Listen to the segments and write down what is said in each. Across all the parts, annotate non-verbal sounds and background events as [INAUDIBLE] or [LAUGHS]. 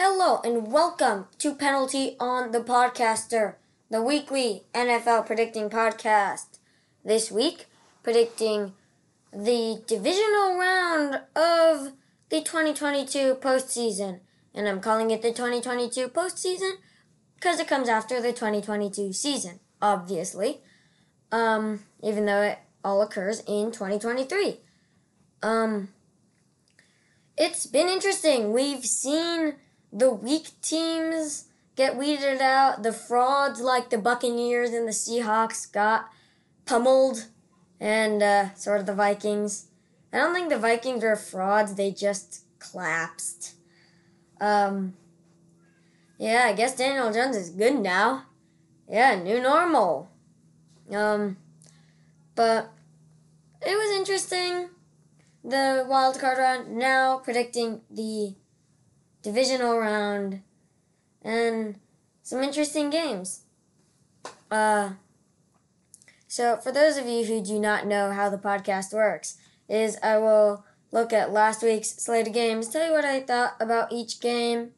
Hello and welcome to Penalty on the Podcaster, the weekly NFL predicting podcast. This week, predicting the divisional round of the 2022 postseason. And I'm calling it the 2022 postseason because it comes after the 2022 season, obviously. Um, even though it all occurs in 2023. Um, it's been interesting. We've seen the weak teams get weeded out. The frauds like the Buccaneers and the Seahawks got pummeled, and uh, sort of the Vikings. I don't think the Vikings are frauds. They just collapsed. Um, yeah, I guess Daniel Jones is good now. Yeah, new normal. Um, but it was interesting. The wild card round. Now predicting the divisional round, and some interesting games. Uh, so, for those of you who do not know how the podcast works, is I will look at last week's slate of games, tell you what I thought about each game,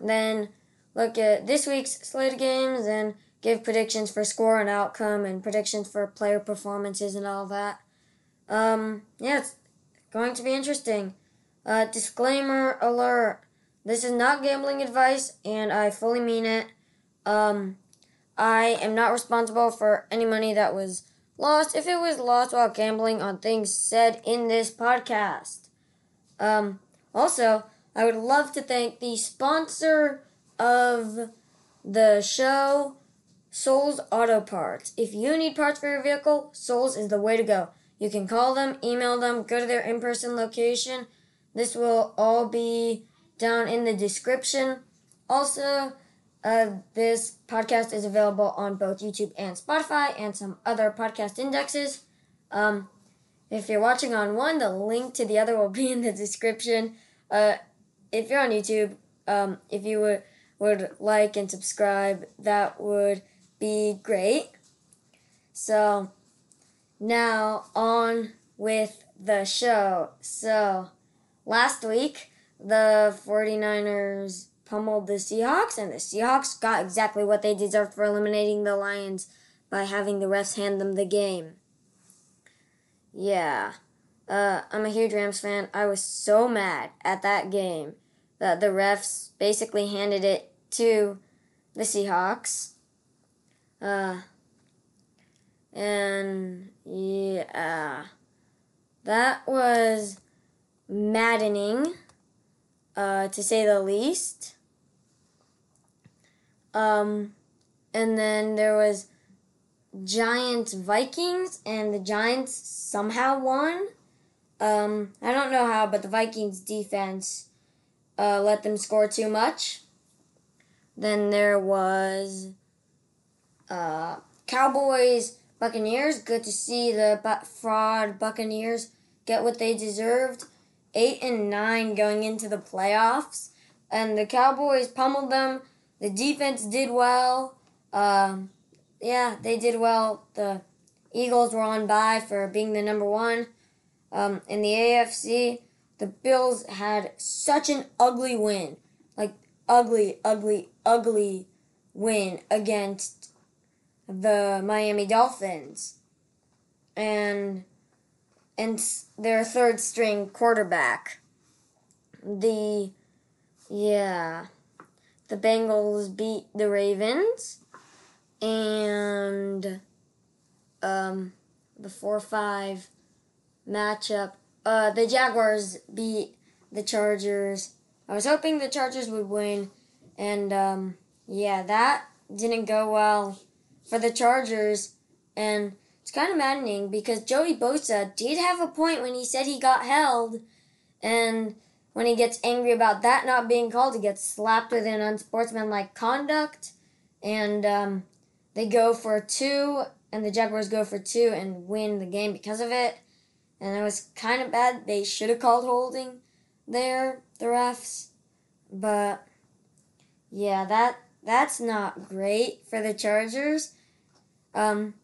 then look at this week's slate of games and give predictions for score and outcome and predictions for player performances and all that. Um, yeah, it's going to be interesting. Uh, disclaimer alert. This is not gambling advice, and I fully mean it. Um, I am not responsible for any money that was lost if it was lost while gambling on things said in this podcast. Um, also, I would love to thank the sponsor of the show, Sol's Auto Parts. If you need parts for your vehicle, Sol's is the way to go. You can call them, email them, go to their in person location. This will all be down in the description. Also, uh, this podcast is available on both YouTube and Spotify and some other podcast indexes. Um, if you're watching on one, the link to the other will be in the description. Uh, if you're on YouTube, um, if you would, would like and subscribe, that would be great. So, now on with the show. So, last week, the 49ers pummeled the Seahawks, and the Seahawks got exactly what they deserved for eliminating the Lions by having the refs hand them the game. Yeah. Uh, I'm a huge Rams fan. I was so mad at that game that the refs basically handed it to the Seahawks. Uh, and yeah, that was maddening uh, to say the least. Um, and then there was Giants Vikings, and the Giants somehow won. Um, I don't know how, but the Vikings defense uh, let them score too much. Then there was uh, Cowboys Buccaneers. Good to see the fraud Buccaneers get what they deserved eight and nine going into the playoffs, and the Cowboys pummeled them. The defense did well. Um, yeah, they did well. The Eagles were on bye for being the number one. Um, in the AFC, the Bills had such an ugly win, like ugly, ugly, ugly win against the Miami Dolphins, and and their third string quarterback. The yeah, the Bengals beat the Ravens and um the 4-5 matchup uh the Jaguars beat the Chargers. I was hoping the Chargers would win and um yeah, that didn't go well for the Chargers and it's kind of maddening because Joey Bosa did have a point when he said he got held, and when he gets angry about that not being called, he gets slapped with an unsportsmanlike conduct, and um, they go for two, and the Jaguars go for two and win the game because of it. And it was kind of bad. They should have called holding there, the refs, but yeah, that that's not great for the Chargers. Um,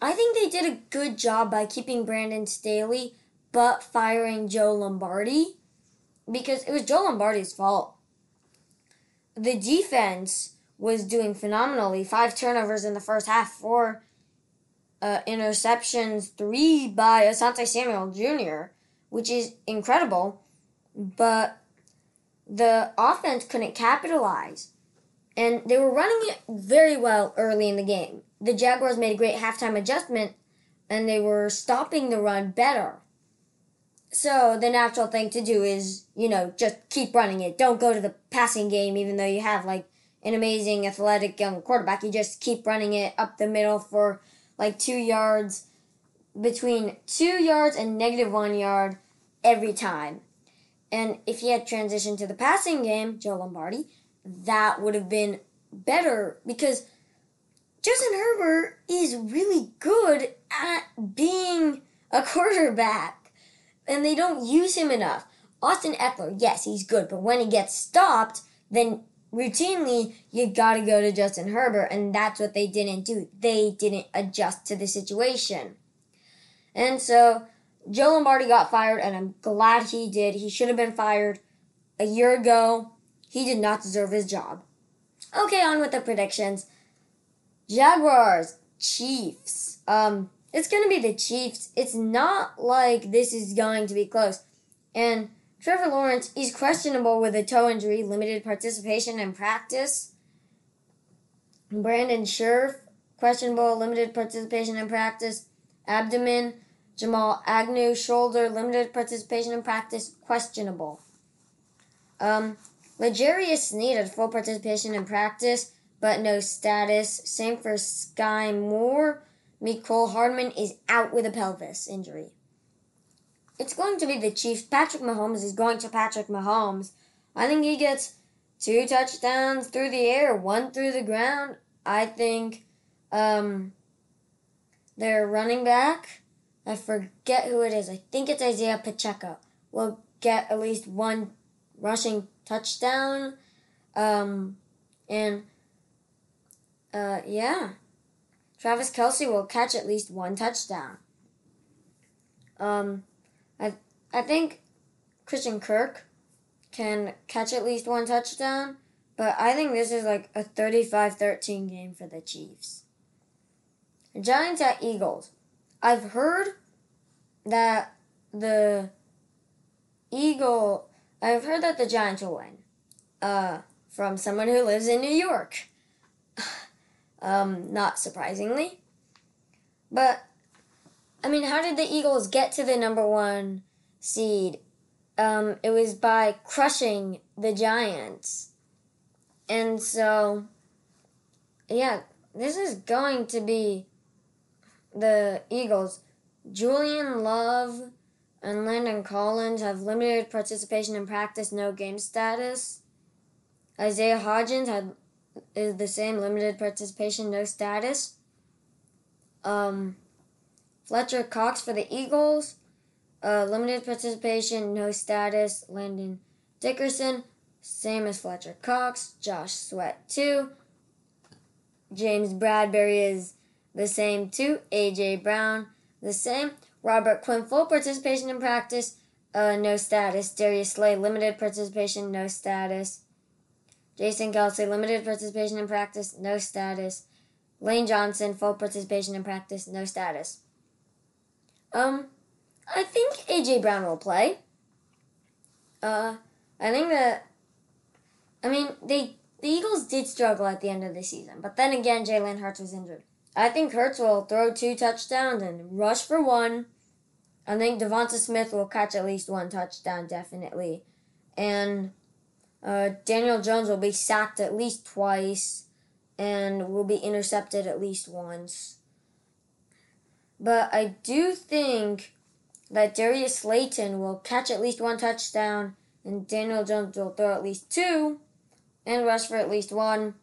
I think they did a good job by keeping Brandon Staley but firing Joe Lombardi because it was Joe Lombardi's fault. the defense was doing phenomenally. Five turnovers in the first half, four uh, interceptions, three by Asante Samuel Jr., which is incredible. But the offense couldn't capitalize. And they were running it very well early in the game. The Jaguars made a great halftime adjustment and they were stopping the run better. So the natural thing to do is, you know, just keep running it. Don't go to the passing game even though you have like an amazing athletic young quarterback. You just keep running it up the middle for like two yards, between two yards and negative one yard every time. And if he had transitioned to the passing game, Joe Lombardi, that would have been better because Justin Herbert is really good at being a quarterback. And they don't use him enough. Austin Ekeler, yes, he's good, but when he gets stopped, then routinely you gotta go to Justin Herbert, and that's what they didn't do. They didn't adjust to the situation. And so Joe Lombardi got fired, and I'm glad he did. He should have been fired a year ago. He did not deserve his job. Okay, on with the predictions. Jaguars, Chiefs. Um, it's gonna be the Chiefs. It's not like this is going to be close. And Trevor Lawrence is questionable with a toe injury, limited participation in practice. Brandon Scherff, questionable, limited participation in practice. Abdomen, Jamal Agnew, shoulder, limited participation in practice, questionable. Um, L'Jarius Sneed full participation in practice, but no status. Same for Skyy Moore. Mecole Hardman is out with a pelvis injury. It's going to be the Chiefs. Patrick Mahomes is going to Patrick Mahomes. I think he gets two touchdowns through the air, one through the ground. I think um, their running back I forget who it is. I think it's Isaiah Pacheco. Will get at least one rushing touchdown. Um, and uh, yeah, Travis Kelce will catch at least one touchdown. Um, I I think Christian Kirk can catch at least one touchdown, but I think this is like a 35-13 game for the Chiefs. Giants at Eagles. I've heard that the Eagle. I've heard that the Giants will win. Uh, from someone who lives in New York. [SIGHS] um, not surprisingly. But, I mean, how did the Eagles get to the number one seed? Um, it was by crushing the Giants. And so, yeah, this is going to be the Eagles. Julian Love and Landon Collins have limited participation in practice, no game status. Isaiah Hodgins had is the same limited participation, no status. Um, Fletcher Cox for the Eagles, uh, limited participation, no status. Landon Dickerson, same as Fletcher Cox. Josh Sweat too. James Bradberry is the same too. AJ Brown the same. Robert Quinn, full participation in practice, uh, no status. Darius Slay, limited participation, no status. Jason Kelce, limited participation in practice, no status. Lane Johnson, full participation in practice, no status. Um, I think AJ Brown will play. Uh, I think that. I mean, they the Eagles did struggle at the end of the season, but then again, Jalen Hurts was injured. I think Hurts will throw two touchdowns and rush for one. I think Devonta Smith will catch at least one touchdown, definitely. And uh, Daniel Jones will be sacked at least twice and will be intercepted at least once. But I do think that Darius Slayton will catch at least one touchdown and Daniel Jones will throw at least two and rush for at least one.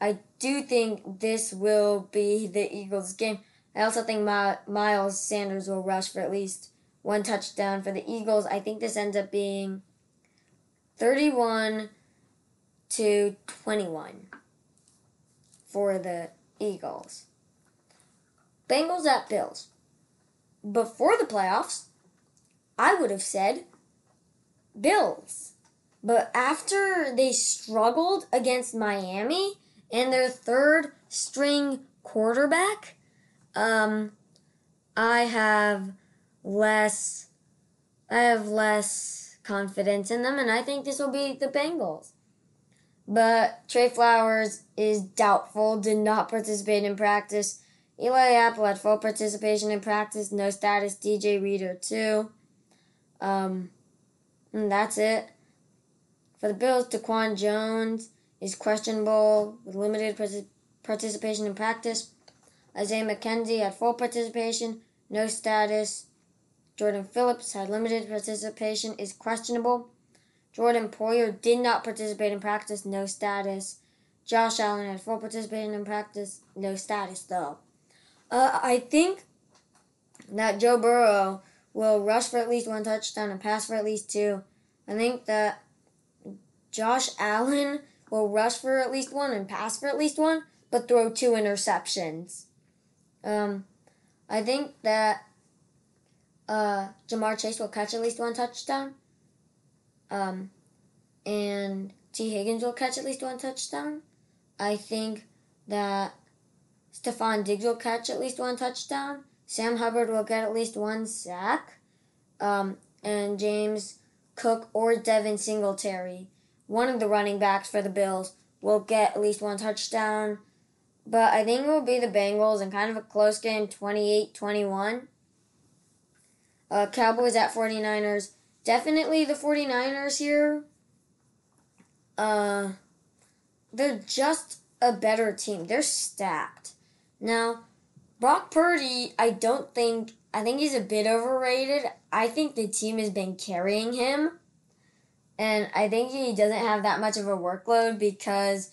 I do think this will be the Eagles' game. I also think Miles Sanders will rush for at least one touchdown for the Eagles. I think this ends up being 31 to 21 for the Eagles. Bengals at Bills. Before the playoffs, I would have said Bills. But after they struggled against Miami and their third string quarterback, um, I have less I have less confidence in them and I think this will be the Bengals. But Trey Flowers is doubtful, did not participate in practice. Eli Apple had full participation in practice, no status. DJ Reader too. Um, and that's it. For the Bills, Daquan Jones is questionable with limited participation in practice. Isaiah McKenzie had full participation, no status. Jordan Phillips had limited participation, is questionable. Jordan Poyer did not participate in practice, no status. Josh Allen had full participation in practice, no status though. Uh, I think that Joe Burrow will rush for at least one touchdown and pass for at least two. I think that Josh Allen will rush for at least one and pass for at least one, but throw two interceptions. Um, I think that uh, Ja'Marr Chase will catch at least one touchdown. Um, and Tee Higgins will catch at least one touchdown. I think that Stefon Diggs will catch at least one touchdown. Sam Hubbard will get at least one sack. Um, and James Cook or Devin Singletary, one of the running backs for the Bills, will get at least one touchdown. But I think it will be the Bengals in kind of a close game, 28 21. Uh, Cowboys at 49ers. Definitely the 49ers here. Uh, they're just a better team. They're stacked. Now, Brock Purdy, I don't think, I think he's a bit overrated. I think the team has been carrying him. And I think he doesn't have that much of a workload because,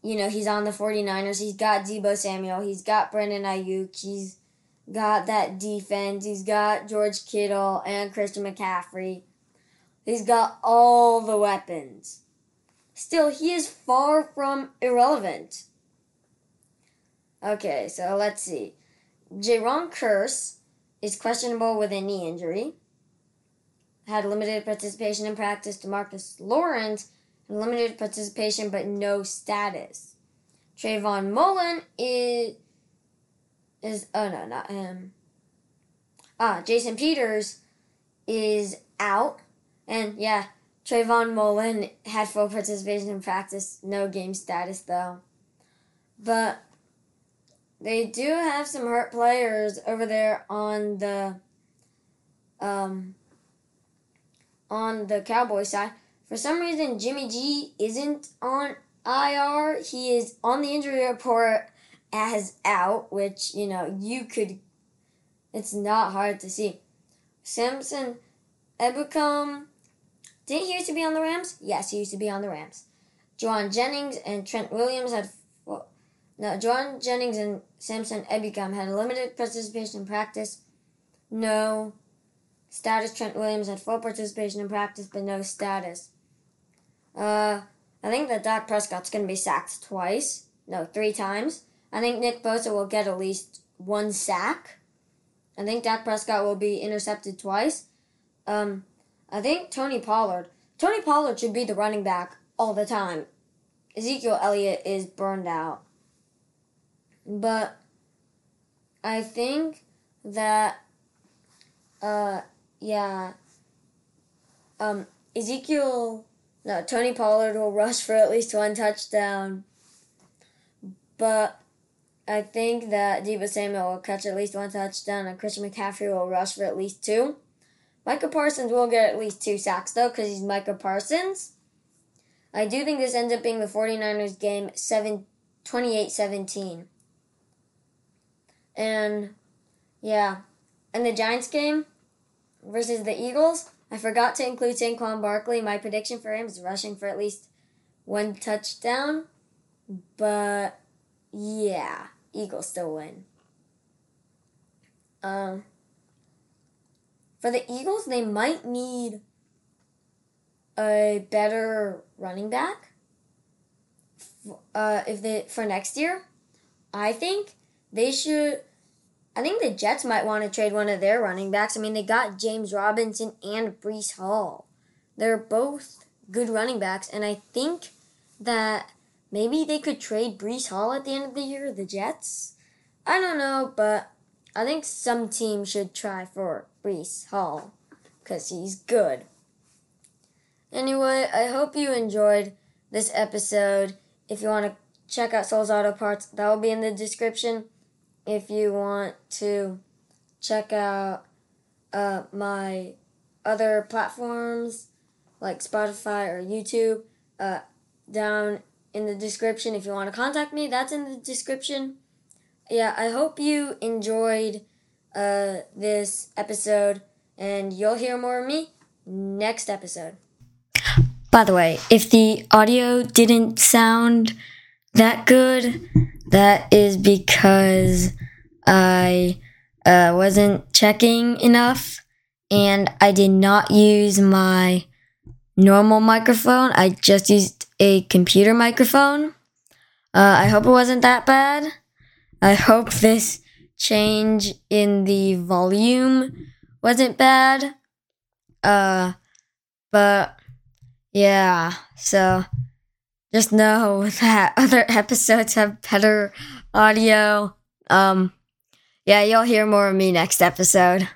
you know, he's on the 49ers. He's got Deebo Samuel. He's got Brandon Aiyuk. He's got that defense. He's got George Kittle and Christian McCaffrey. He's got all the weapons. Still, he is far from irrelevant. Okay, so let's see. Jayron Kearse is questionable with a knee injury. Had limited participation in practice. Demarcus Lawrence had limited participation but no status. Trayvon Mullen is is oh no, not him. Ah, Jason Peters is out. And yeah, Trayvon Mullen had full participation in practice, no game status though. But they do have some hurt players over there on the um on the Cowboy side. For some reason Jimmy G isn't on IR. He is on the injury report as out, which, you know, you could, it's not hard to see. Samson Ebukam, didn't he used to be on the Rams? Yes, he used to be on the Rams. Jauan Jennings and Trent Williams had, well, no, Jauan Jennings and Samson Ebukam had limited participation in practice. No status. Trent Williams had full participation in practice, but no status. Uh, I think that Dak Prescott's going to be sacked twice. No, three times. I think Nick Bosa will get at least one sack. I think Dak Prescott will be intercepted twice. Um, I think Tony Pollard. Tony Pollard should be the running back all the time. Ezekiel Elliott is burned out. But I think that, uh, yeah, um, Ezekiel, no, Tony Pollard will [LAUGHS] rush for at least one touchdown. But I think that Deebo Samuel will catch at least one touchdown and Christian McCaffrey will rush for at least two. Micah Parsons will get at least two sacks though because he's Micah Parsons. I do think this ends up being the 49ers game 7 28-17. And yeah, and the Giants game versus the Eagles, I forgot to include Saquon Barkley. My prediction for him is rushing for at least one touchdown, but yeah, Eagles still win. Um, for the Eagles, they might need a better running back. Uh, if they for next year, I think they should. I think the Jets might want to trade one of their running backs. I mean, they got James Robinson and Breece Hall. They're both good running backs, and I think that maybe they could trade Breece Hall at the end of the year, the Jets. I don't know, but I think some team should try for Breece Hall because he's good. Anyway, I hope you enjoyed this episode. If you want to check out Sol's Auto Parts, that will be in the description. If you want to check out uh, my other platforms like Spotify or YouTube, uh, down in the description. If you want to contact me, that's in the description. Yeah, I hope you enjoyed uh, this episode, and you'll hear more of me next episode. By the way, if the audio didn't sound that good, that is because I uh, wasn't checking enough and I did not use my normal microphone. I just used a computer microphone. Uh, I hope it wasn't that bad. I hope [LAUGHS] this change in the volume wasn't bad. Uh, but yeah, so just know [LAUGHS] that other [LAUGHS] episodes have better audio. Um, yeah, you'll hear more of me next episode.